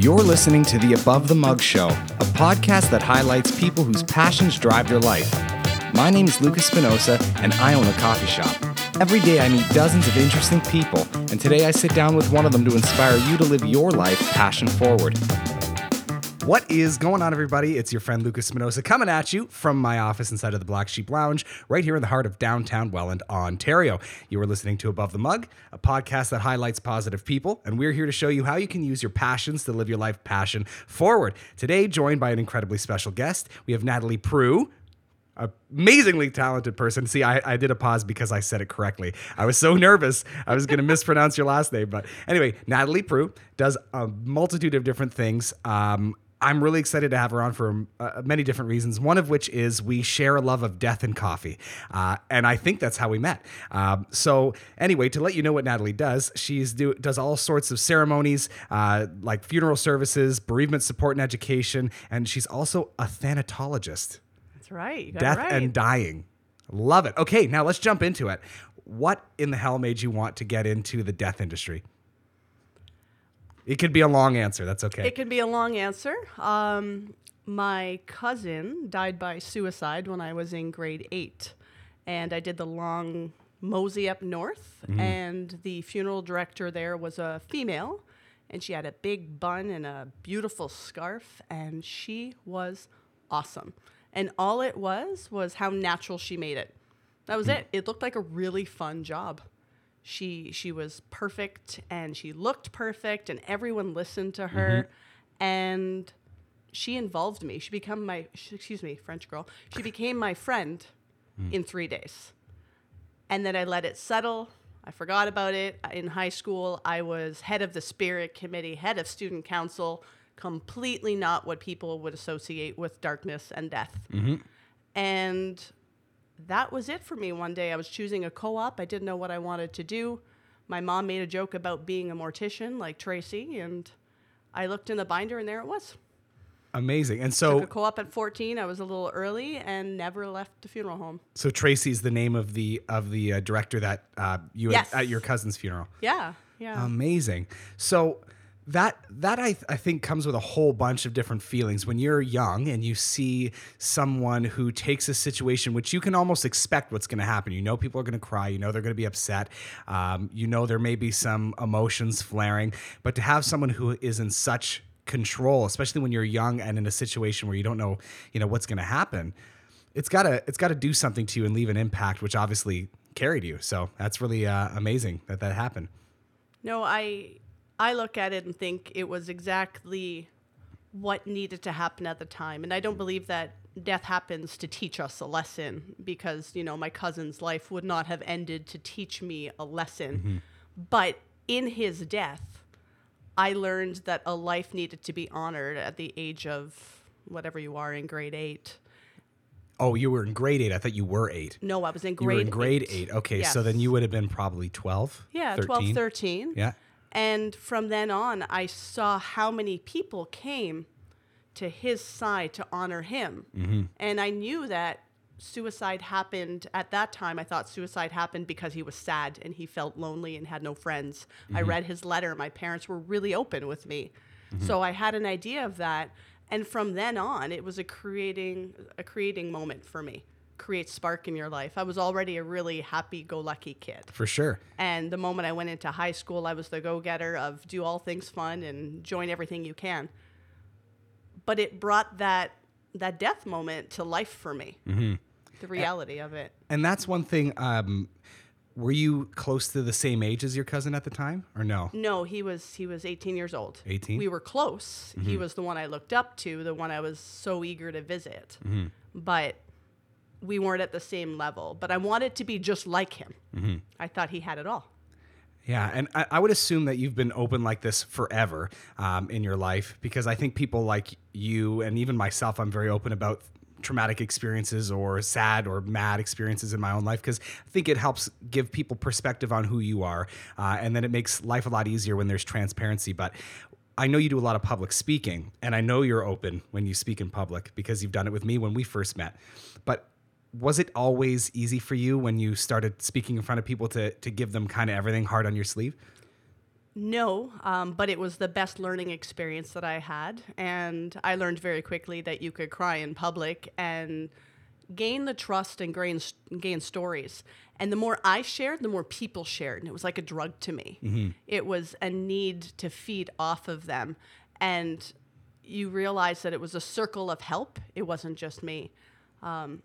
You're listening to the Above the Mug Show, a podcast that highlights people whose passions drive their life. My name is Lucas Spinoza, and I own a coffee shop. Every day I meet dozens of interesting people, and today I sit down with one of them to inspire you to live your life passion forward. What is going on, everybody? It's your friend Lucas Spinoza coming at you from my office inside of the Black Sheep Lounge, right here in the heart of downtown Welland, Ontario. You are listening to Above the Mug, a podcast that highlights positive people, and we're here to show you how you can use your passions to live your life passion forward. Today, joined by an incredibly special guest, we have Natalie Proulx amazingly talented person. See, I, I did a pause because I said it correctly. I was so nervous I was going to mispronounce your last name. But anyway, Natalie Proulx does a multitude of different things. Um, I'm really excited to have her on for uh, many different reasons. One of which is we share a love of death and coffee, uh, and I think that's how we met. Um, so anyway, to let you know what Natalie does, she do does all sorts of ceremonies uh, like funeral services, bereavement support and education, and she's also a thanatologist. That's right. You got Death right. and dying. Love it. Okay, now let's jump into it. What in the hell made you want to get into the death industry? It could be a long answer. That's okay. It could be a long answer. Um, my cousin died by suicide when I was in grade eight, and I did the long mosey up north. Mm-hmm. And the funeral director there was a female, and she had a big bun and a beautiful scarf, and she was awesome. And all it was was how natural she made it. That was it. It looked like a really fun job. She she was perfect and she looked perfect and everyone listened to her mm-hmm. and she involved me. She became my sh- excuse me, French girl. She became my friend mm. in 3 days. And then I let it settle. I forgot about it. In high school, I was head of the spirit committee, head of student council, completely not what people would associate with darkness and death. Mm-hmm. And that was it for me one day. I was choosing a co op. I didn't know what I wanted to do. My mom made a joke about being a mortician like Tracy, and I looked in the binder, and there it was. Amazing. And Took so, a co op at 14. I was a little early and never left the funeral home. so Tracy's the name of the of the uh, director that uh, you Yes. had at your cousin's funeral. Yeah, yeah. Amazing. So that that I, I think comes with a whole bunch of different feelings. When you're young and you see someone who takes a situation which you can almost expect what's going to happen. You know people are going to cry you know they're going to be upset um, you know there may be some emotions flaring but to have someone who is in such control especially when you're young and in a situation where you don't know you know what's going to happen it's got to it's got to do something to you and leave an impact which obviously carried you. So that's really uh, amazing that that happened. No, I I look at it and think it was exactly what needed to happen at the time. And I don't believe that death happens to teach us a lesson because, you know, my cousin's life would not have ended to teach me a lesson. Mm-hmm. But in his death, I learned that a life needed to be honored at the age of whatever you are in grade 8. Oh, you were in grade eight. I thought you were eight. No, I was in grade. You were in grade eight. eight. Okay, so then you would have been probably 12. Yeah, 13. 12, 13. Yeah. And from then on, I saw how many people came to his side to honor him. Mm-hmm. And I knew that suicide happened at that time. I thought suicide happened because he was sad and he felt lonely and had no friends. I Mm-hmm. read his letter. My parents were really open with me. So I had an idea of that. And from then on, it was a creating a creating moment for me. Create spark in your life. I was already a really happy-go-lucky kid. For sure. And the moment I went into high school, I was the go getter of do all things fun and join everything you can. But it brought that that death moment to life for me. Mm-hmm. The reality of it. And that's one thing. Um, were you close to the same age as your cousin at the time, or no? No, he was he was 18 years old. 18? We were close. He was the one I looked up to, the one I was so eager to visit. But we weren't at the same level. But I wanted to be just like him. I thought he had it all. Yeah, and I, I would assume that you've been open like this forever um, in your life because I think people like you and even myself, I'm very open about traumatic experiences or sad or mad experiences in my own life because I think it helps give people perspective on who you are, uh, and then it makes life a lot easier when there's transparency. But I know you do a lot of public speaking, and I know you're open when you speak in public because you've done it with me when we first met. But was it always easy for you when you started speaking in front of people to to give them kind of everything hard on your sleeve? No, um, but it was the best learning experience that I had. And I learned very quickly that you could cry in public and gain the trust and gain, gain stories. And the more I shared, the more people shared. And it was like a drug to me. It was a need to feed off of them. And you realize that it was a circle of help, it wasn't just me. Um,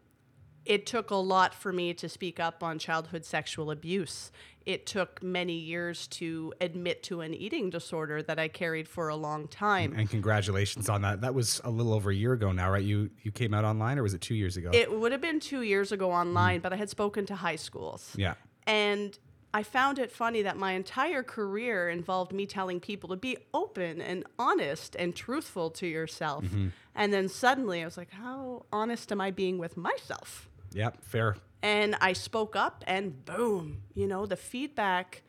it took a lot for me to speak up on childhood sexual abuse. It took many years to admit to an eating disorder that I carried for a long time. And congratulations on that. That was a little over a year ago now, right? You you came out online, or was it two years ago? It would have been two years ago online, mm-hmm. but I had spoken to high schools. yeah. And I found it funny that my entire career involved me telling people to be open and honest and truthful to yourself. Mm-hmm. And then suddenly I was like, how honest am I being with myself? Yep. Fair. and I spoke up, and boom, you know, the feedback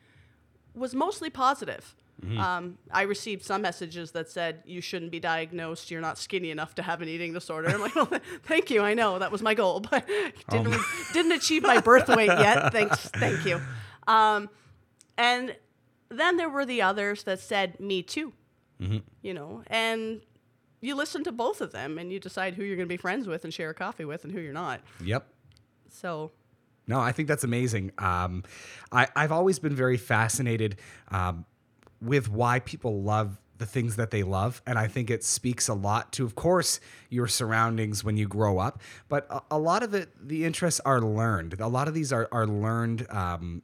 was mostly positive. Um, I received some messages that said, You shouldn't be diagnosed. You're not skinny enough to have an eating disorder. I'm like, well, Thank you. I know that was my goal, but didn't, didn't achieve my birth weight yet. Thanks. Thank you. Um, and then there were the others that said, Me too. You know, and you listen to both of them and you decide who you're going to be friends with and share a coffee with and who you're not. Yep. So No, I think that's amazing. Um, I, I've always been very fascinated um, with why people love the things that they love. And I think it speaks a lot to, of course, your surroundings when you grow up. But a, a lot of it, the interests are learned. A lot of these are, are learned. Um,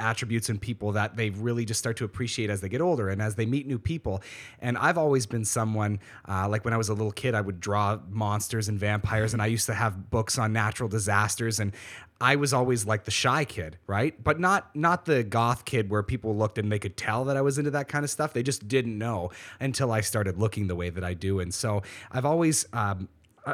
attributes in people that they really just start to appreciate as they get older and as they meet new people. And I've always been someone, uh, like when I was a little kid, I would draw monsters and vampires, and I used to have books on natural disasters. And I was always like the shy kid, right? But not not the goth kid where people looked and they could tell that I was into that kind of stuff. They just didn't know until I started looking the way that I do. And so I've always um,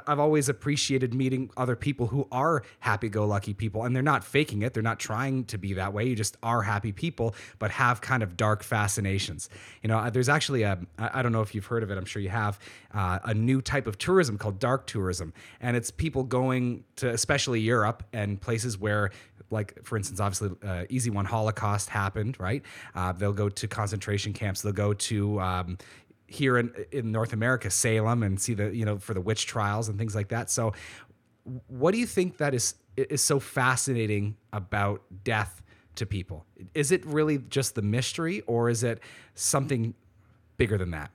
I've always appreciated meeting other people who are happy-go-lucky people, and they're not faking it. They're not trying to be that way. You just are happy people, but have kind of dark fascinations. You know, uh, there's actually a I don't know if you've heard of it. I'm sure you have uh, a new type of tourism called dark tourism, and it's people going to especially Europe and places where like for instance obviously uh, easy one holocaust happened right uh, they'll go to concentration camps they'll go to um, here in, in North America, Salem, and see the you know for the witch trials and things like that. So, what do you think that is is so fascinating about death to people? Is it really just the mystery, or is it something bigger than that?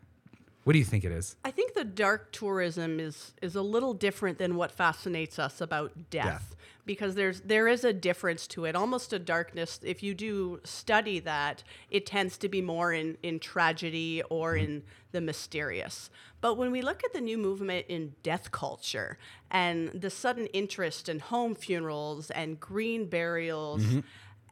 What do you think it is? I think the dark tourism is is a little different than what fascinates us about death, Death. because there's there is a difference to it, almost a darkness. If you do study that, it tends to be more in in tragedy or mm-hmm. in the mysterious. But when we look at the new movement in death culture and the sudden interest in home funerals and green burials mm-hmm.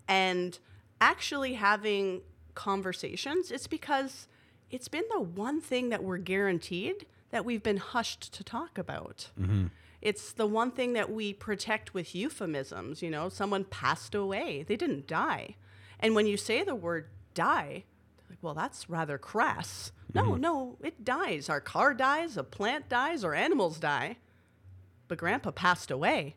and actually having conversations, it's because it's been the one thing that we're guaranteed that we've been hushed to talk about. Mm-hmm. It's the one thing that we protect with euphemisms. You know, someone passed away, they didn't die. And when you say the word die, like, well, that's rather crass. No, mm-hmm. no, it dies. Our car dies, a plant dies, or animals die. But grandpa passed away.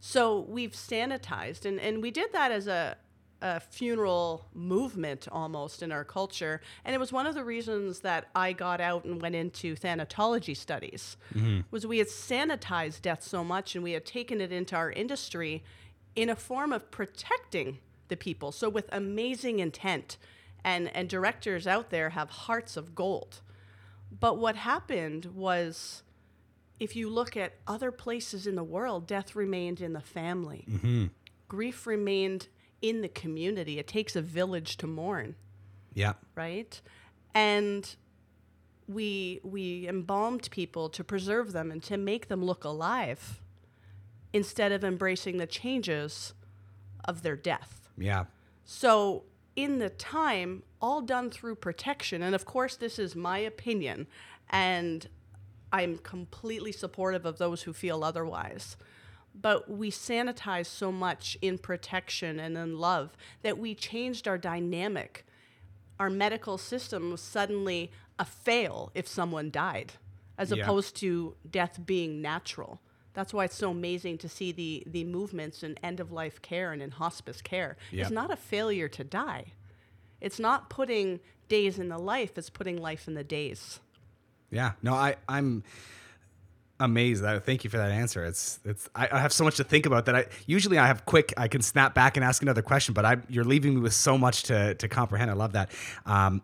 So we've sanitized, and, and we did that as a, a funeral movement almost in our culture. And it was one of the reasons that I got out and went into thanatology studies, mm-hmm. was we had sanitized death so much and we had taken it into our industry in a form of protecting the people. So with amazing intent, and, and directors out there have hearts of gold. But what happened was if you look at other places in the world, death remained in the family. Mm-hmm. Grief remained in the community. It takes a village to mourn, Yeah. right? And we we embalmed people to preserve them and to make them look alive instead of embracing the changes of their death. Yeah. So, in the time, all done through protection, and of course, this is my opinion, and I'm completely supportive of those who feel otherwise. But we sanitize so much in protection and in love that we changed our dynamic. Our medical system was suddenly a fail if someone died, as Yeah. opposed to death being natural. That's why it's so amazing to see the, the movements in end of life care and in hospice care. Yeah. It's not a failure to die. It's not putting days in the life, it's putting life in the days. Yeah. No, I, I'm amazed. Thank you for that answer. It's it's I, I have so much to think about that I usually I have quick I can snap back and ask another question, but I you're leaving me with so much to to comprehend. I love that. Um,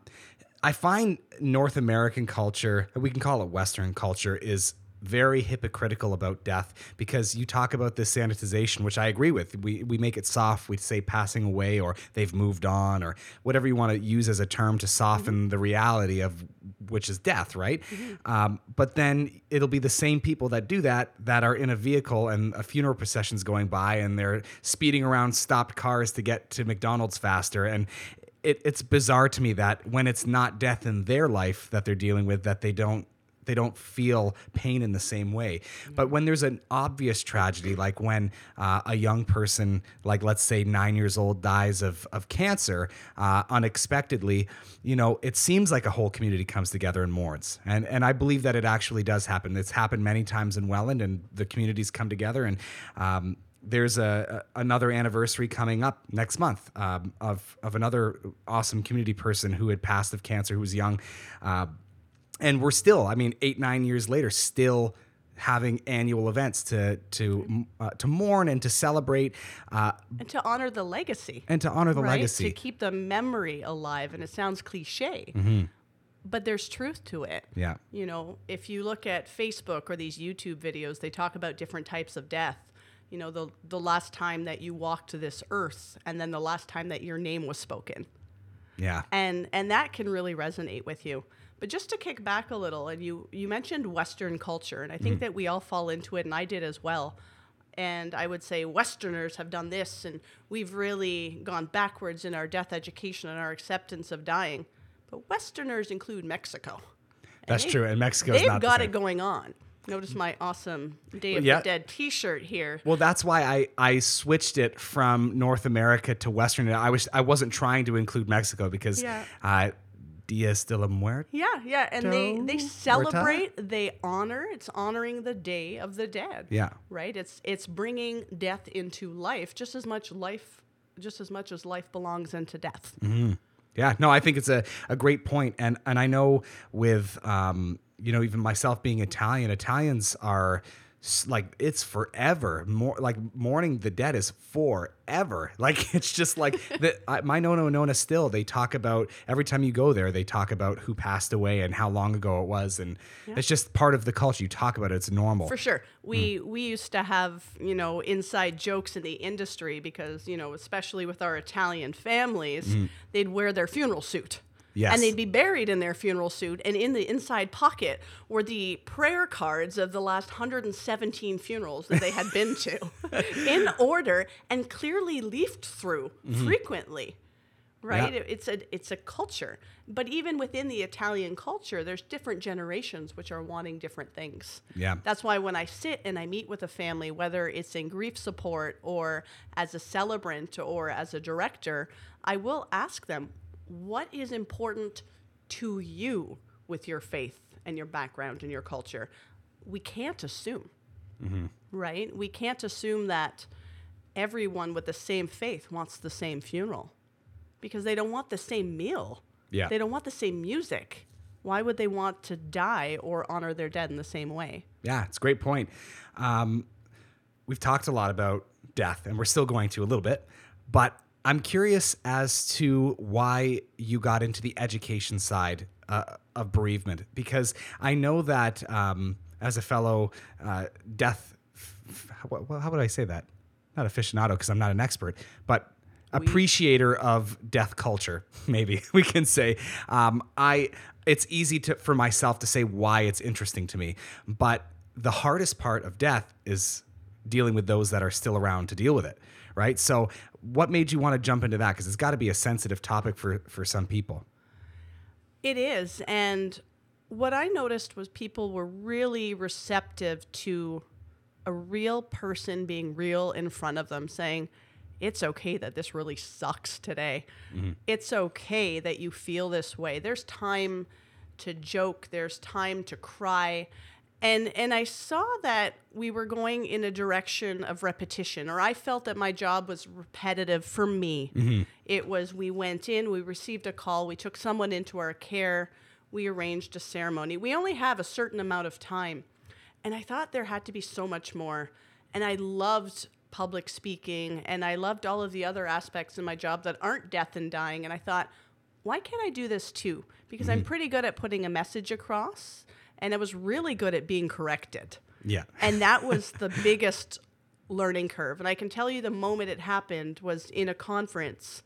I find North American culture, we can call it Western culture, is very hypocritical about death because you talk about this sanitization, which I agree with. We, we make it soft. We say passing away or they've moved on or whatever you want to use as a term to soften mm-hmm. the reality of which is death, right? Mm-hmm. Um, but then it'll be the same people that do that that are in a vehicle and a funeral procession's going by and they're speeding around stopped cars to get to McDonald's faster. And it, it's bizarre to me that when it's not death in their life that they're dealing with, that they don't they don't feel pain in the same way. But when there's an obvious tragedy, like when uh, a young person, like let's say nine years old, dies of of cancer uh, unexpectedly, you know, it seems like a whole community comes together and mourns. And and I believe that it actually does happen. It's happened many times in Welland, and the communities come together and. Um, there's a, another anniversary coming up next month um, of of another awesome community person who had passed of cancer, who was young. Uh, and we're still, I mean, eight nine years later, still having annual events to to uh, to mourn and to celebrate uh, and to honor the legacy and to honor the right? legacy to keep the memory alive. And it sounds cliche. Mm-hmm. But there's truth to it. Yeah. You know, if you look at Facebook or these YouTube videos, they talk about different types of death. You know, the the last time that you walked this earth and then the last time that your name was spoken. Yeah. And and that can really resonate with you. But just to kick back a little, and you you mentioned Western culture, and I think mm. that we all fall into it, and I did as well. And I would say Westerners have done this, and we've really gone backwards in our death education and our acceptance of dying. But Westerners include Mexico. That's true, and Mexico they've got the it going on. Notice my awesome Day of yeah. the Dead T-shirt here. Well, that's why I, I switched it from North America to Western. I was I wasn't trying to include Mexico because yeah. uh, Dias de la Muerte. Yeah, yeah, and they they celebrate, Muerta? they honor. It's honoring the Day of the Dead. Yeah, right. It's it's bringing death into life, just as much life, just as much as life belongs into death. Mm-hmm. Yeah, no, I think it's a, a great point, and and I know with um, you know even myself being Italian, Italians are like it's forever. More like mourning the dead is forever. Like it's just like the, I, my no no nona still. They talk about every time you go there. They talk about who passed away and how long ago it was, and yeah. it's just part of the culture. You talk about it. It's normal. For sure. We mm. we used to have you know inside jokes in the industry because you know especially with our Italian families, mm. they'd wear their funeral suit. Yes. And they'd be buried in their funeral suit, and in the inside pocket were the prayer cards of the last 117 funerals that they had been to, in order and clearly leafed through mm-hmm. frequently. Right? Yeah. It's a it's a culture. But even within the Italian culture, there's different generations which are wanting different things. Yeah. That's why when I sit and I meet with a family, whether it's in grief support or as a celebrant or as a director, I will ask them, what is important to you with your faith and your background and your culture. We can't assume, mm-hmm. right? We can't assume that everyone with the same faith wants the same funeral because they don't want the same meal. Yeah. They don't want the same music. Why would they want to die or honor their dead in the same way? Yeah, it's a great point. Um, we've talked a lot about death, and we're still going to a little bit, but I'm curious as to why you got into the education side uh, of bereavement because I know that um, as a fellow uh, death, how, how would I say that? Not aficionado because I'm not an expert, but appreciator of death culture, maybe we can say. Um, I it's easy to for myself to say why it's interesting to me, but the hardest part of death is dealing with those that are still around to deal with it right? So, what made you want to jump into that? Because it's got to be a sensitive topic for for some people. It is, and what I noticed was people were really receptive to a real person being real in front of them, saying, "It's okay that this really sucks today. Mm-hmm. It's okay that you feel this way. There's time." to joke, there's time to cry, and and I saw that we were going in a direction of repetition, or I felt that my job was repetitive for me. Mm-hmm. It was we went in, we received a call, we took someone into our care, we arranged a ceremony. We only have a certain amount of time, and I thought there had to be so much more. And I loved public speaking, and I loved all of the other aspects in my job that aren't death and dying. And I thought, why can't I do this too? Because I'm mm-hmm. pretty good at putting a message across, and I was really good at being corrected. Yeah. And that was the biggest learning curve. And I can tell you the moment it happened was in a conference.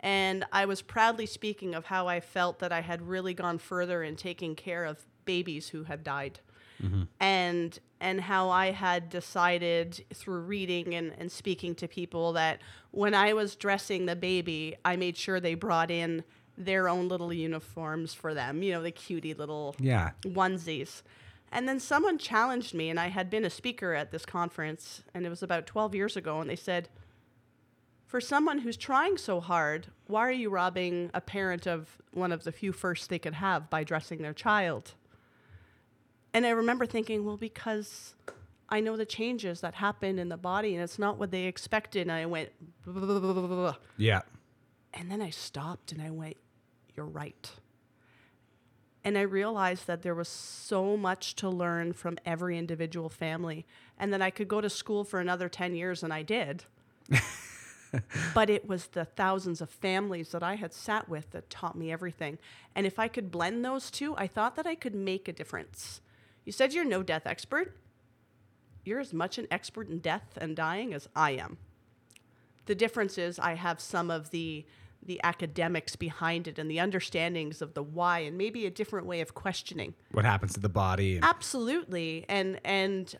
And I was proudly speaking of how I felt that I had really gone further in taking care of babies who had died. Mm-hmm. And and how I had decided through reading and, and speaking to people that when I was dressing the baby, I made sure they brought in their own little uniforms for them, you know, the cutie little Yeah. onesies. And then someone challenged me, and I had been a speaker at this conference, and it was about 12 years ago, and they said, For someone who's trying so hard, why are you robbing a parent of one of the few firsts they could have by dressing their child? And I remember thinking, well, because I know the changes that happen in the body, and it's not what they expected. And I went, Yeah. and then I stopped and I went, You're right. And I realized that there was so much to learn from every individual family, and that I could go to school for another 10 years, and I did. but it was the thousands of families that I had sat with that taught me everything. And if I could blend those two, I thought that I could make a difference. You said you're no death expert. You're as much an expert in death and dying as I am. The difference is I have some of the the academics behind it and the understandings of the why and maybe a different way of questioning. What happens to the body? And, Absolutely. And and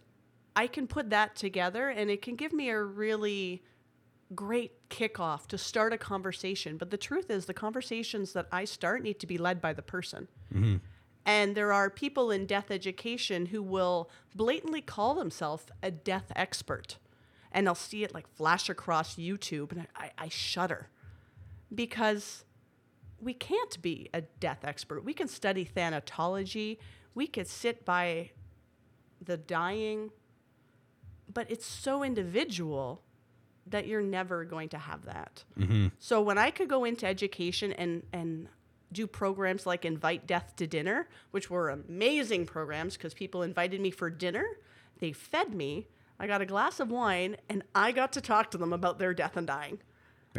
I can put that together and it can give me a really great kickoff to start a conversation. But the truth is the conversations that I start need to be led by the person. Mm-hmm. And there are people in death education who will blatantly call themselves a death expert. And I'll see it like flash across YouTube and I, I shudder because we can't be a death expert. We can study thanatology, we could sit by the dying, but it's so individual that you're never going to have that. Mm-hmm. So when I could go into education and and do programs like invite death to dinner, which were amazing programs because people invited me for dinner, they fed me, I got a glass of wine, and I got to talk to them about their death and dying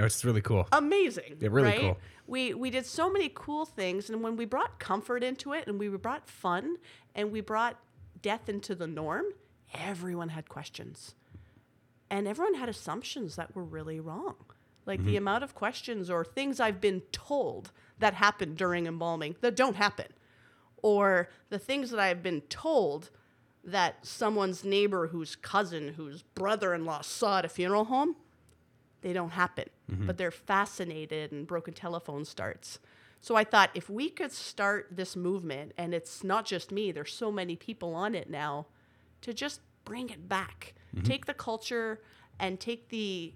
it's really cool. amazing. Yeah, really right? cool. We we did so many cool things, and when we brought comfort into it, and we brought fun, and we brought death into the norm, everyone had questions, and everyone had assumptions that were really wrong. Like Mm-hmm. the amount of questions or things I've been told that happen during embalming that don't happen, or the things that I've been told that someone's neighbor, whose cousin, whose brother-in-law saw at a funeral home they don't happen, but mm-hmm. they're fascinated and broken telephone starts. So I thought if we could start this movement, and it's not just me, there's so many people on it now, to just bring it back, mm-hmm. take the culture and take the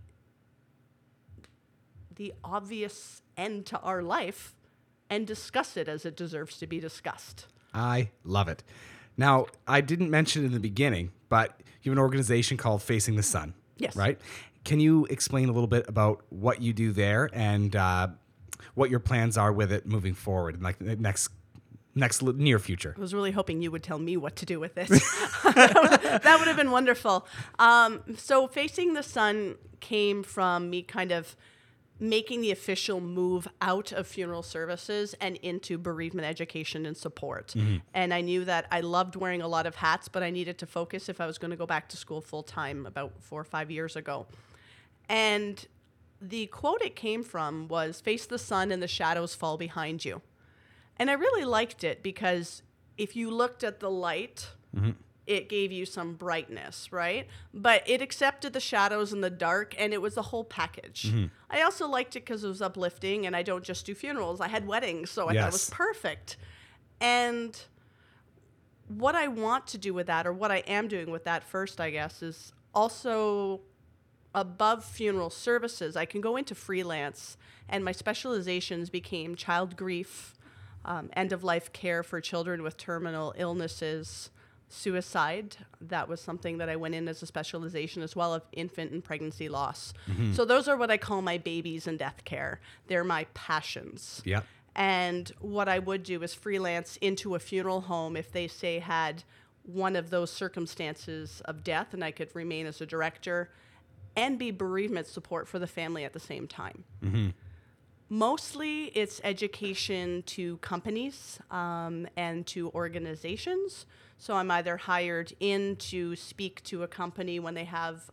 the obvious end to our life and discuss it as it deserves to be discussed. I love it. Now, I didn't mention in the beginning, but you have an organization called Facing the Sun. Yes. Right? Can you explain a little bit about what you do there and uh, what your plans are with it moving forward in like the next next near future? I was really hoping you would tell me what to do with this. that, would, have been wonderful. Um, so, Facing the Sun came from me kind of making the official move out of funeral services and into bereavement education and support. And I knew that I loved wearing a lot of hats, but I needed to focus if I was going to go back to school full time about four or five years ago. And the quote it came from was Face the sun and the shadows fall behind you. And I really liked it because if you looked at the light, mm-hmm. it gave you some brightness, right? But it accepted the shadows and the dark, and it was a whole package. Mm-hmm. I also liked it because it was uplifting, and I don't just do funerals, I had weddings, so I thought it was perfect. And what I want to do with that, or what I am doing with that first, I guess, is also above funeral services, I can go into freelance, and my specializations became child grief, um, end of life care for children with terminal illnesses, suicide. That was something that I went in as a specialization as well of infant and pregnancy loss. So those are what I call my babies in death care. They're my passions. Yeah. And what I would do is freelance into a funeral home if they say had one of those circumstances of death, and I could remain as a director and be bereavement support for the family at the same time. Mostly it's education to companies um, and to organizations. So I'm either hired in to speak to a company when they have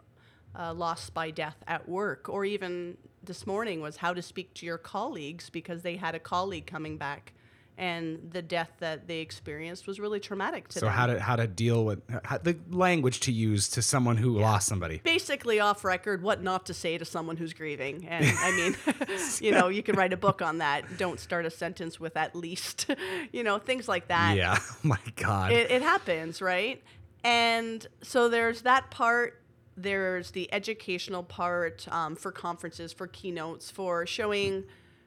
uh, loss by death at work, or even this morning was how to speak to your colleagues because they had a colleague coming back and the death that they experienced was really traumatic to So them. So how to how to deal with how, the language to use to someone who lost somebody. basically off record what not to say to someone who's grieving. And I mean, you know, you can write a book on that. Don't start a sentence with at least, you know, things like that. Yeah. Oh my God. It, it happens, right? And so there's that part. There's the educational part um, for conferences, for keynotes, for showing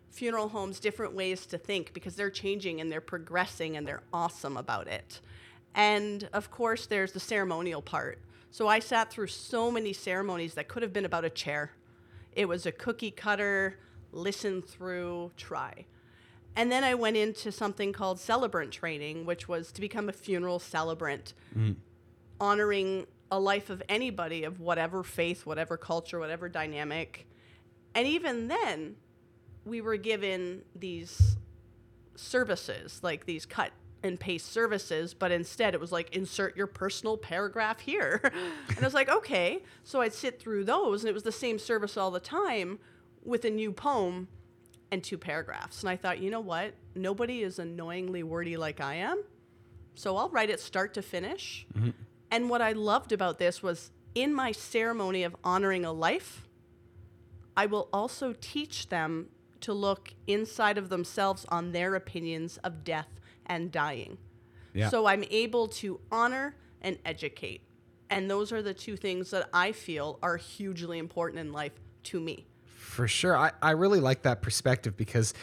funeral homes different ways to think because they're changing and they're progressing and they're awesome about it. And of course, there's the ceremonial part. So I sat through so many ceremonies that could have been about a chair. It was a cookie cutter, listen through, try. And then I went into something called celebrant training, which was to become a funeral celebrant, mm. honoring a life of anybody of whatever faith, whatever culture, whatever dynamic. And even then, we were given these services, like these cut and paste services, but instead it was like insert your personal paragraph here. and I was like, okay. So I'd sit through those, and it was the same service all the time with a new poem and two paragraphs. And I thought, you know what? Nobody is annoyingly wordy like I am. So I'll write it start to finish. Mm-hmm. And what I loved about this was in my ceremony of honoring a life, I will also teach them to look inside of themselves on their opinions of death and dying. Yeah. So I'm able to honor and educate. And those are the two things that I feel are hugely important in life to me. For sure. I, I really like that perspective because,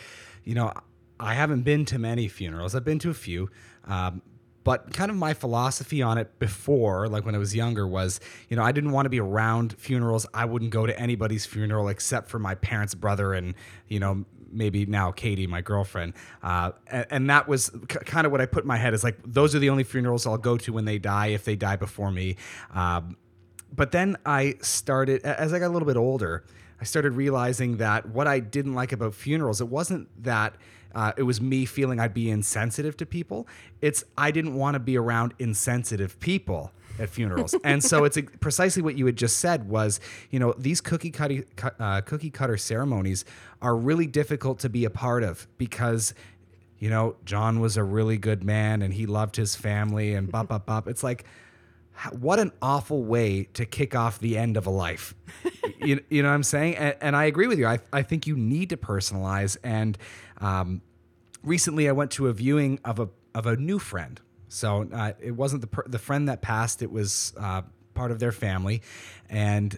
you know, I haven't been to many funerals. I've been to a few. Um, but kind of my philosophy on it before, like when I was younger, was, you know, I didn't want to be around funerals. I wouldn't go to anybody's funeral except for my parents' brother and, you know, maybe now Katie, my girlfriend. Uh, and, and that was k- kind of what I put in my head is like, those are the only funerals I'll go to when they die, if they die before me. Um, but then I started as I got a little bit older. I started realizing that what I didn't like about funerals, it wasn't that uh, it was me feeling I'd be insensitive to people. It's I didn't want to be around insensitive people at funerals, and so it's precisely what you had just said. Was you know these cookie cutter uh, cookie cutter ceremonies are really difficult to be a part of because you know John was a really good man and he loved his family and bop bop bop. It's like what an awful way to kick off the end of a life. you, you know what I'm saying? And, and I agree with you. I, I think you need to personalize. And um, recently I went to a viewing of a, of a new friend. So uh, it wasn't the, per- the friend that passed, it was uh, part of their family. And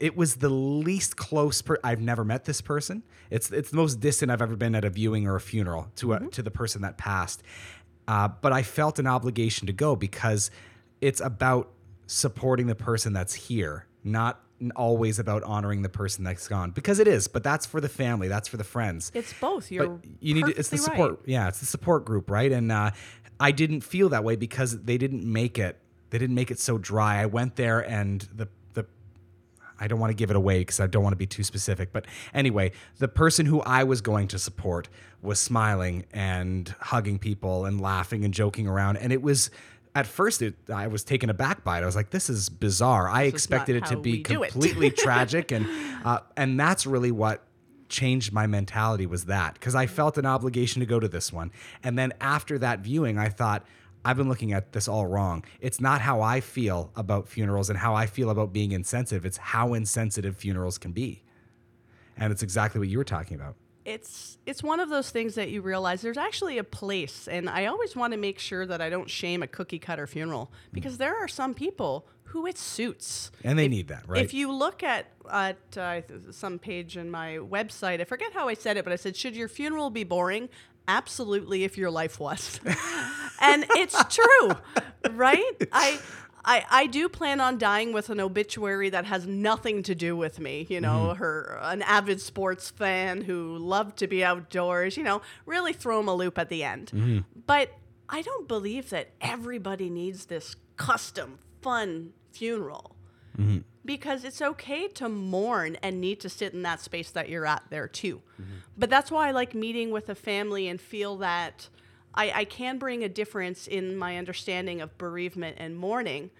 it was the least close per I've never met this person. It's it's the most distant I've ever been at a viewing or a funeral to a, to the person that passed. Uh, but I felt an obligation to go because it's about supporting the person that's here, not always about honoring the person that's gone. Because it is, but that's for the family, that's for the friends. It's both. You're But you need to, it's the support. right. Yeah, it's the support group, right? And uh, I didn't feel that way because they didn't make it. They didn't make it so dry. I went there and the the I don't want to give it away because I don't want to be too specific. But anyway, the person who I was going to support was smiling and hugging people and laughing and joking around, and it was. At first, it, I was taken aback by it. I was like, "This is bizarre." I expected it to be we do it. completely tragic, and uh, and that's really what changed my mentality was that because I felt an obligation to go to this one. And then after that viewing, I thought, I've been looking at this all wrong. It's not how I feel about funerals and how I feel about being insensitive. It's how insensitive funerals can be. And it's exactly what you were talking about. It's it's one of those things that you realize there's actually a place and i always want to make sure that i don't shame a cookie cutter funeral because there are some people who it suits And they need that, right? if you look at at uh, some page in my website i forget how i said it but i said should your funeral be boring absolutely if your life was and it's true right? I, I, I do plan on dying with an obituary that has nothing to do with me. You know, mm-hmm. her an avid sports fan who loved to be outdoors. You know, really throw him a loop at the end. Mm-hmm. But I don't believe that everybody needs this custom, fun funeral mm-hmm. because it's okay to mourn and need to sit in that space that you're at there too. But that's why I like meeting with a family and feel that I, I can bring a difference in my understanding of bereavement and mourning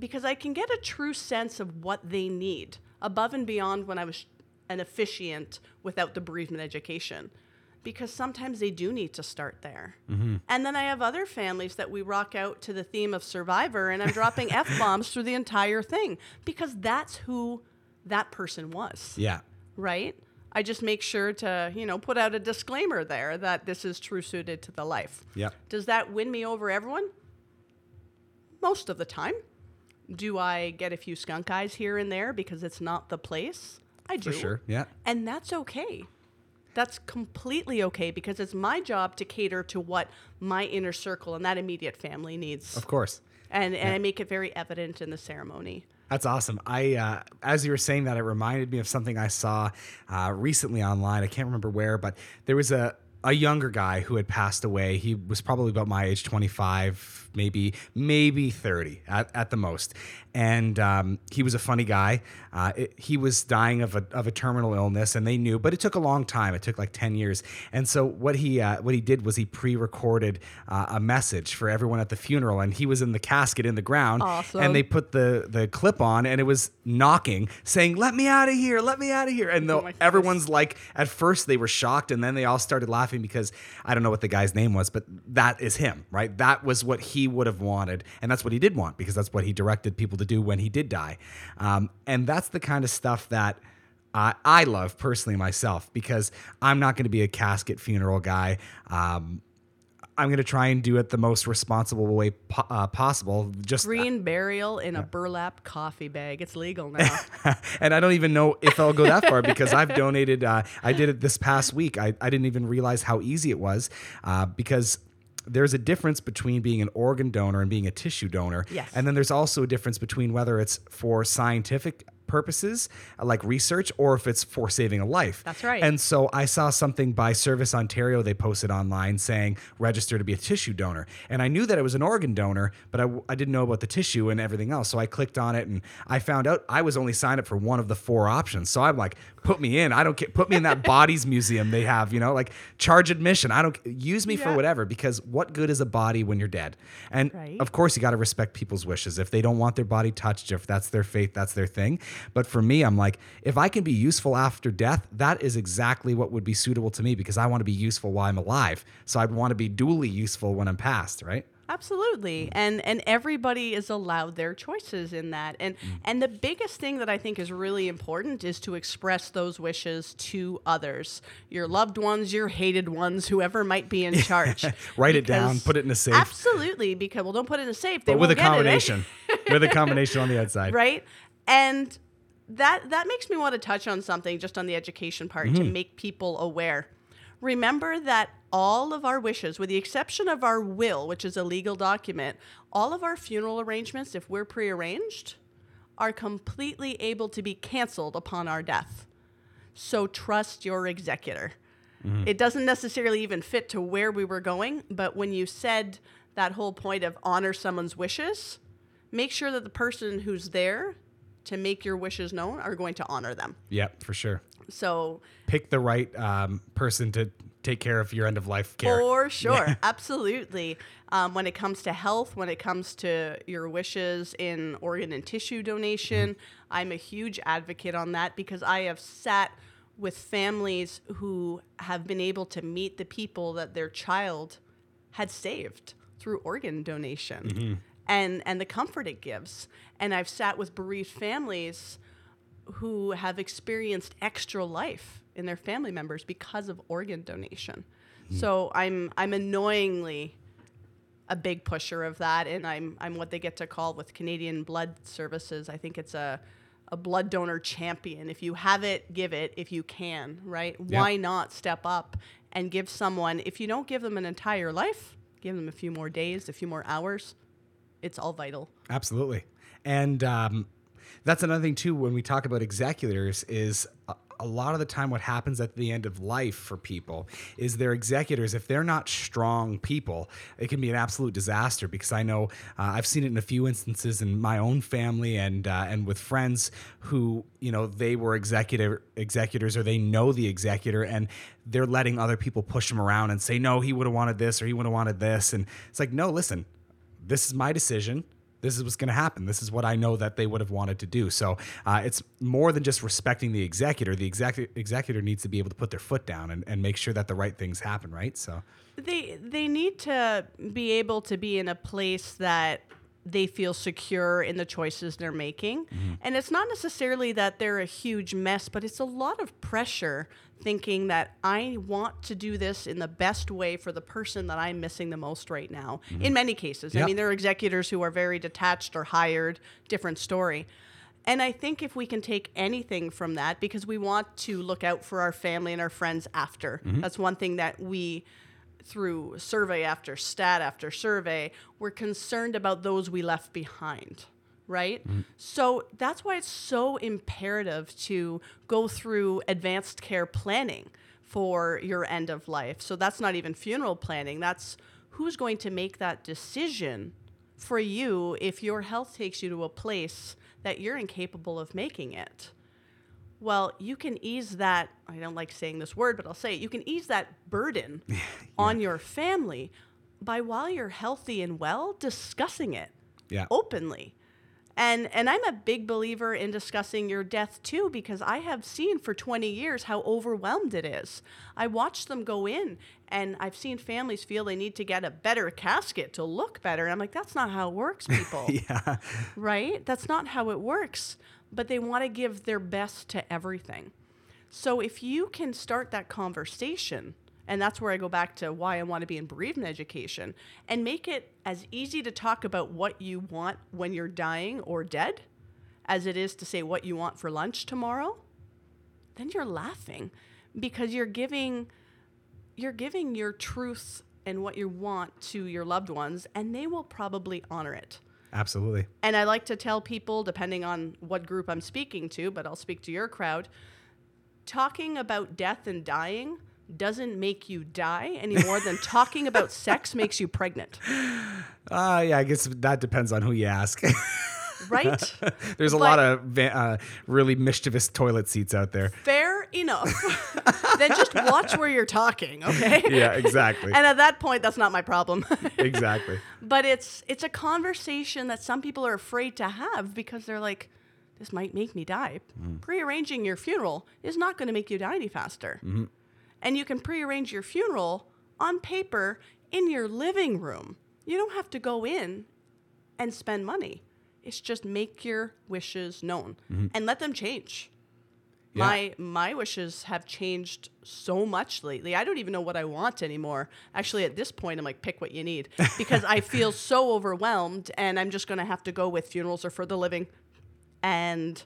because I can get a true sense of what they need above and beyond when I was an officiant without the bereavement education. Because sometimes they do need to start there. Mm-hmm. And then I have other families that we rock out to the theme of Survivor, and I'm dropping F bombs through the entire thing because that's who that person was Yeah. right? I just make sure to, you know, put out a disclaimer there that this is true suited to the life. Yeah. Does that win me over everyone? Most of the time. Do I get a few skunk eyes here and there because it's not the place? I do. For sure. Yeah. And that's okay. That's completely okay because it's my job to cater to what my inner circle and that immediate family needs. Of course. And, and I make it very evident in the ceremony. That's awesome. I, uh, as you were saying that, it reminded me of something I saw uh, recently online. I can't remember where, but there was a a younger guy who had passed away. He was probably about my age, 25, maybe maybe 30 at, at the most. And um, he was a funny guy. Uh, it- he was dying of a, of a terminal illness, and they knew, but it took a long time. It took like 10 years. And so what he uh, what he did was he pre-recorded uh, a message for everyone at the funeral, and he was in the casket in the ground, Awesome. and they put the the clip on, and it was knocking, saying, "Let me out of here! Let me out of here!" And the, Oh everyone's like, at first they were shocked, and then they all started laughing because I don't know what the guy's name was, but that is him, right? That was what he would have wanted, and that's what he did want because that's what he directed people to do when he did die, um, and that's the kind of stuff that. I I love personally myself because I'm not going to be a casket funeral guy. Um, I'm going to try and do it the most responsible way po- uh, possible. Just Green burial in a burlap coffee bag. It's legal now. and I don't even know if I'll go that far because I've donated. Uh, I did it this past week. I, I didn't even realize how easy it was uh, because there's a difference between being an organ donor and being a tissue donor. Yes. And then there's also a difference between whether it's for scientific purposes uh, like research or if it's for saving a life. That's right. And so I saw something by Service Ontario they posted online saying register to be a tissue donor. And I knew that it was an organ donor, but I, I didn't know about the tissue and everything else. So I clicked on it and I found out I was only signed up for one of the four options. So I'm like, put me in. I don't care. Put me in that bodies museum they have, you know, like charge admission. I don't use me for whatever because what good is a body when you're dead? And Right. of course, you got to respect people's wishes. If they don't want their body touched, if that's their faith, that's their thing. But for me, I'm like, if I can be useful after death, that is exactly what would be suitable to me because I want to be useful while I'm alive. So I'd want to be duly useful when I'm past, right? Absolutely. Mm. And and everybody is allowed their choices in that. And mm. and the biggest thing that I think is really important is to express those wishes to others. Your mm. loved ones, your hated ones, whoever might be in charge. Write it down, put it in a safe. Absolutely, because well don't put it in a safe. They But with a won't get it, eh? combination, with a combination on the outside. right? And that that makes me want to touch on something just on the education part to mm-hmm. make people aware. Remember that all of our wishes, with the exception of our will, which is a legal document, all of our funeral arrangements, if we're prearranged, are completely able to be canceled upon our death. So trust your executor. Mm-hmm. It doesn't necessarily even fit to where we were going, but when you said that whole point of honor someone's wishes, make sure that the person who's there to make your wishes known are going to honor them. Yep, for sure. So Pick the right um, person to take care of your end of life care. For sure, absolutely. Um, when it comes to health, when it comes to your wishes in organ and tissue donation, I'm a huge advocate on that because I have sat with families who have been able to meet the people that their child had saved through organ donation and and the comfort it gives. And I've sat with bereaved families who have experienced extra life in their family members because of organ donation. Hmm. So I'm I'm annoyingly a big pusher of that and I'm I'm what they get to call with Canadian Blood Services. I think it's a a blood donor champion. If you have it, give it if you can, right? Why not step up and give someone if you don't give them an entire life, give them a few more days, a few more hours, it's all vital. Absolutely. And um, that's another thing too when we talk about executors is a, a lot of the time what happens at the end of life for people is their executors if they're not strong people it can be an absolute disaster because i know uh, i've seen it in a few instances in my own family and uh, and with friends who you know they were executive executors or they know the executor and they're letting other people push them around and say no he would have wanted this or he would have wanted this and it's like no listen this is my decision this is what's going to happen. This is what I know that they would have wanted to do. So uh, it's more than just respecting the executor. The execu- executor needs to be able to put their foot down and, and make sure that the right things happen, right? So they they need to be able to be in a place that they feel secure in the choices they're making. Mm-hmm. And it's not necessarily that they're a huge mess, but it's a lot of pressure thinking that I want to do this in the best way for the person that I'm missing the most right now. Mm-hmm. In many cases. Yep. I mean, there are executors who are very detached or hired, different story. And I think if we can take anything from that, because we want to look out for our family and our friends after, mm-hmm. that's one thing that we through survey after stat after survey, we're concerned about those we left behind, right? Mm. So that's why it's so imperative to go through advanced care planning for your end of life. So that's not even funeral planning, that's who's going to make that decision for you if your health takes you to a place that you're incapable of making it. Well, you can ease that. I don't like saying this word, but I'll say it. You can ease that burden yeah. on your family by while you're healthy and well, discussing it yeah. openly. And and I'm a big believer in discussing your death too because I have seen for 20 years how overwhelmed it is. I watch them go in and I've seen families feel they need to get a better casket to look better. And I'm like that's not how it works, people. yeah. Right? That's not how it works but they want to give their best to everything. So if you can start that conversation, and that's where I go back to why I want to be in bereavement education, and make it as easy to talk about what you want when you're dying or dead as it is to say what you want for lunch tomorrow, then you're laughing because you're giving you're giving your truth and what you want to your loved ones and they will probably honor it. Absolutely. And I like to tell people, depending on what group I'm speaking to, but I'll speak to your crowd, talking about death and dying doesn't make you die any more than talking about sex makes you pregnant. Uh, yeah, I guess that depends on who you ask. right? There's a but lot of uh, really mischievous toilet seats out there. Fair enough. then just watch where you're talking, okay? Yeah, exactly. and at that point, that's not my problem. exactly. But it's it's a conversation that some people are afraid to have because they're like, this might make me die. Mm. Prearranging your funeral is not going to make you die any faster. Mm-hmm. And you can prearrange your funeral on paper in your living room. You don't have to go in and spend money. It's just make your wishes known mm-hmm. and let them change. Yeah. My my wishes have changed so much lately. I don't even know what I want anymore. Actually, at this point, I'm like, pick what you need because I feel so overwhelmed, and I'm just gonna have to go with funerals or for the living. And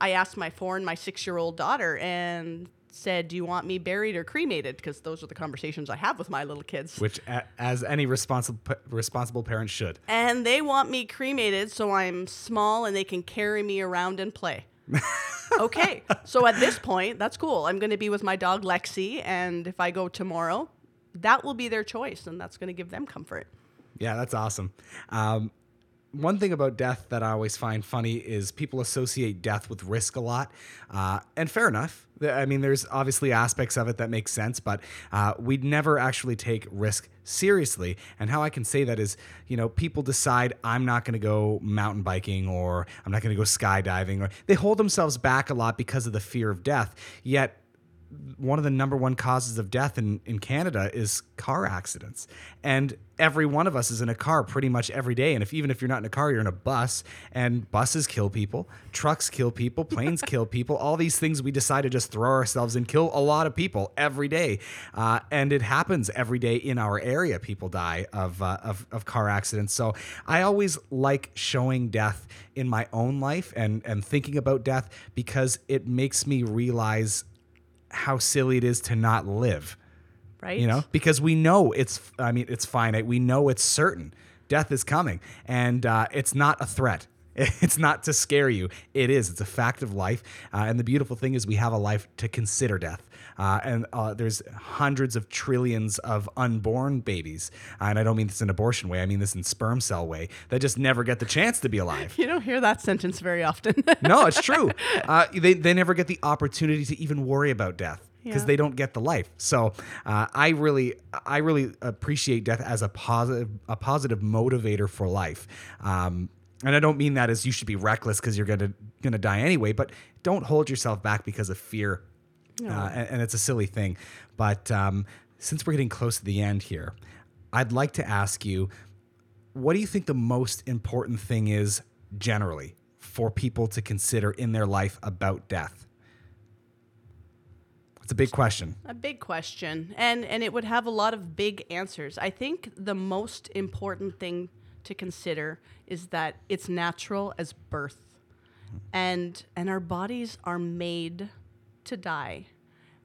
I asked my four and my six year old daughter, and said, "Do you want me buried or cremated?" Because those are the conversations I have with my little kids. Which, as any responsible responsible parent should. And they want me cremated, so I'm small and they can carry me around and play. okay, so at this point, that's cool. I'm going to be with my dog Lexi, and if I go tomorrow, that will be their choice, and that's going to give them comfort. Yeah, that's awesome. Um, one thing about death that I always find funny is people associate death with risk a lot, uh, and fair enough. I mean, there's obviously aspects of it that make sense, but uh, we'd never actually take risk seriously. And how I can say that is, you know, people decide I'm not going to go mountain biking or I'm not going to go skydiving, or they hold themselves back a lot because of the fear of death. Yet one of the number one causes of death in, in Canada is car accidents. And every one of us is in a car pretty much every day. And if even if you're not in a car, you're in a bus. And buses kill people, trucks kill people, planes kill people. All these things we decide to just throw ourselves in kill a lot of people every day. Uh, and it happens every day in our area. People die of, uh, of, of car accidents. So I always like showing death in my own life and, and thinking about death because it makes me realize how silly it is to not live. Right. You know, because we know it's, I mean, it's finite. We know it's certain. death is coming, and uh, it's not a threat. It's not to scare you. It is. It's a fact of life. Uh, and the beautiful thing is, we have a life to consider death. Uh, and uh, there's hundreds of trillions of unborn babies. And I don't mean this in abortion way. I mean this in sperm cell way that just never get the chance to be alive. You don't hear that sentence very often. no, it's true. Uh, they, they never get the opportunity to even worry about death because Yeah. they don't get the life. So uh, I really, I really appreciate death as a positive, a positive motivator for life. Um, and I don't mean that as you should be reckless because you're gonna gonna die anyway. But don't hold yourself back because of fear, uh, and, and it's a silly thing. But um, since we're getting close to the end here, I'd like to ask you, what do you think the most important thing is generally for people to consider in their life about death? It's a big question. A big question, and and it would have a lot of big answers. I think the most important thing to consider is that it's natural as birth, and and our bodies are made to die,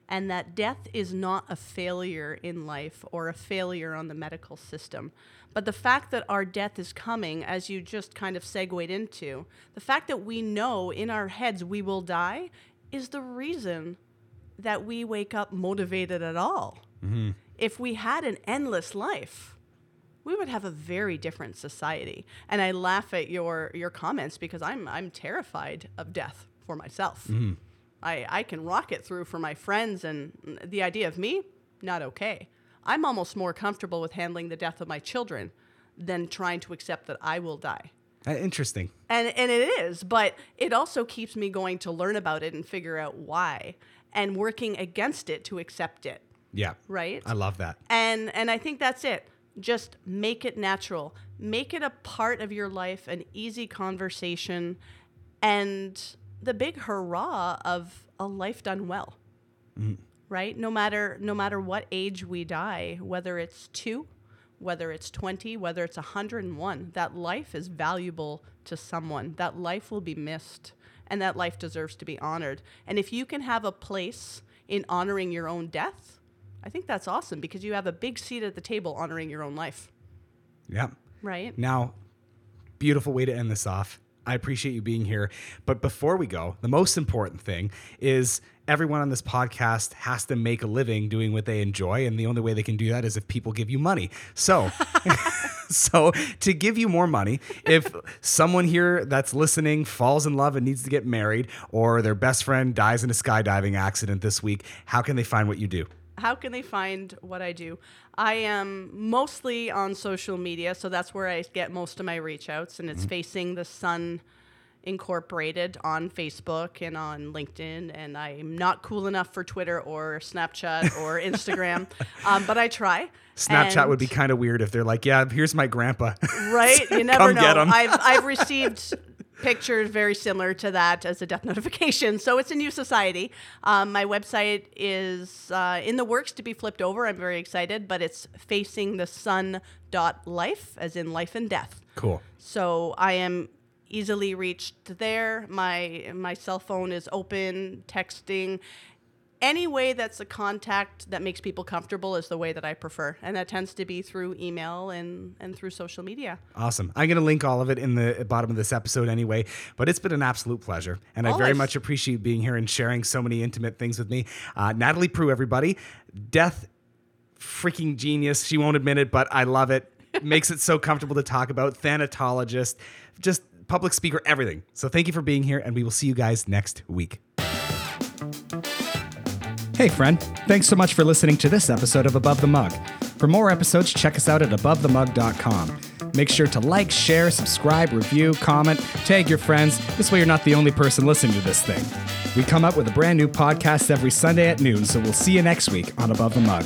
and that death is not a failure in life or a failure on the medical system. But the fact that our death is coming, as you just kind of segued into, the fact that we know in our heads we will die is the reason that we wake up motivated at all. Mm-hmm. If we had an endless life, we would have a very different society. And I laugh at your your comments because I'm I'm terrified of death for myself. Mm-hmm. I, I can rock it through for my friends and the idea of me, not okay. I'm almost more comfortable with handling the death of my children than trying to accept that I will die. Uh, interesting. And and it is, but it also keeps me going to learn about it and figure out why and working against it to accept it, Yeah. right? I love that. and and I think that's it. Just make it natural. Make it a part of your life, an easy conversation and the big hurrah of a life done well. Mm-hmm. Right? No matter no matter what age we die, whether it's 2, whether it's 20, whether it's 101, that life is valuable to someone. That life will be missed and that life deserves to be honored. And if you can have a place in honoring your own death, I think that's awesome because you have a big seat at the table honoring your own life, Yeah. right? Now, beautiful way to end this off. I appreciate you being here. But before we go, the most important thing is everyone on this podcast has to make a living doing what they enjoy. And the only way they can do that is if people give you money. So, so to give you more money, if someone here that's listening falls in love and needs to get married, or their best friend dies in a skydiving accident this week, how can they find what you do? How can they find what I do? I am mostly on social media, so that's where I get most of my reach outs, and it's facing the sun incorporated on Facebook and on LinkedIn. And I'm not cool enough for Twitter or Snapchat or Instagram, um, but I try. Snapchat would be kind of weird if they're like, yeah, here's my grandpa. right. You never know. I've I've received pictures very similar to that as a death notification. So it's a new society. Um, my website is uh, in the works to be flipped over. I'm very excited, but it's facing the sun dot life, as in life and death. cool. So I am easily reached there. My my cell phone is open, texting. Any way that's a contact that makes people comfortable is the way that I prefer. And that tends to be through email and, and through social media. Awesome. I'm going to link all of it in the bottom of this episode anyway, but it's been an absolute pleasure. And I very much appreciate being here and sharing so many intimate things with me. Uh, Natalie Proulx, everybody. Death, freaking genius. She won't admit it, but I love it. Makes it so comfortable to talk about. Thanatologist, just public speaker, everything. So thank you for being here, and we will see you guys next week. Hey, friend. Thanks so much for listening to this episode of Above the Mug. For more episodes, check us out at abovethemug.com. Make sure to like, share, subscribe, review, comment, tag your friends. This way, you're not the only person listening to this thing. We come up with a brand new podcast every Sunday at noon, so we'll see you next week on Above the Mug.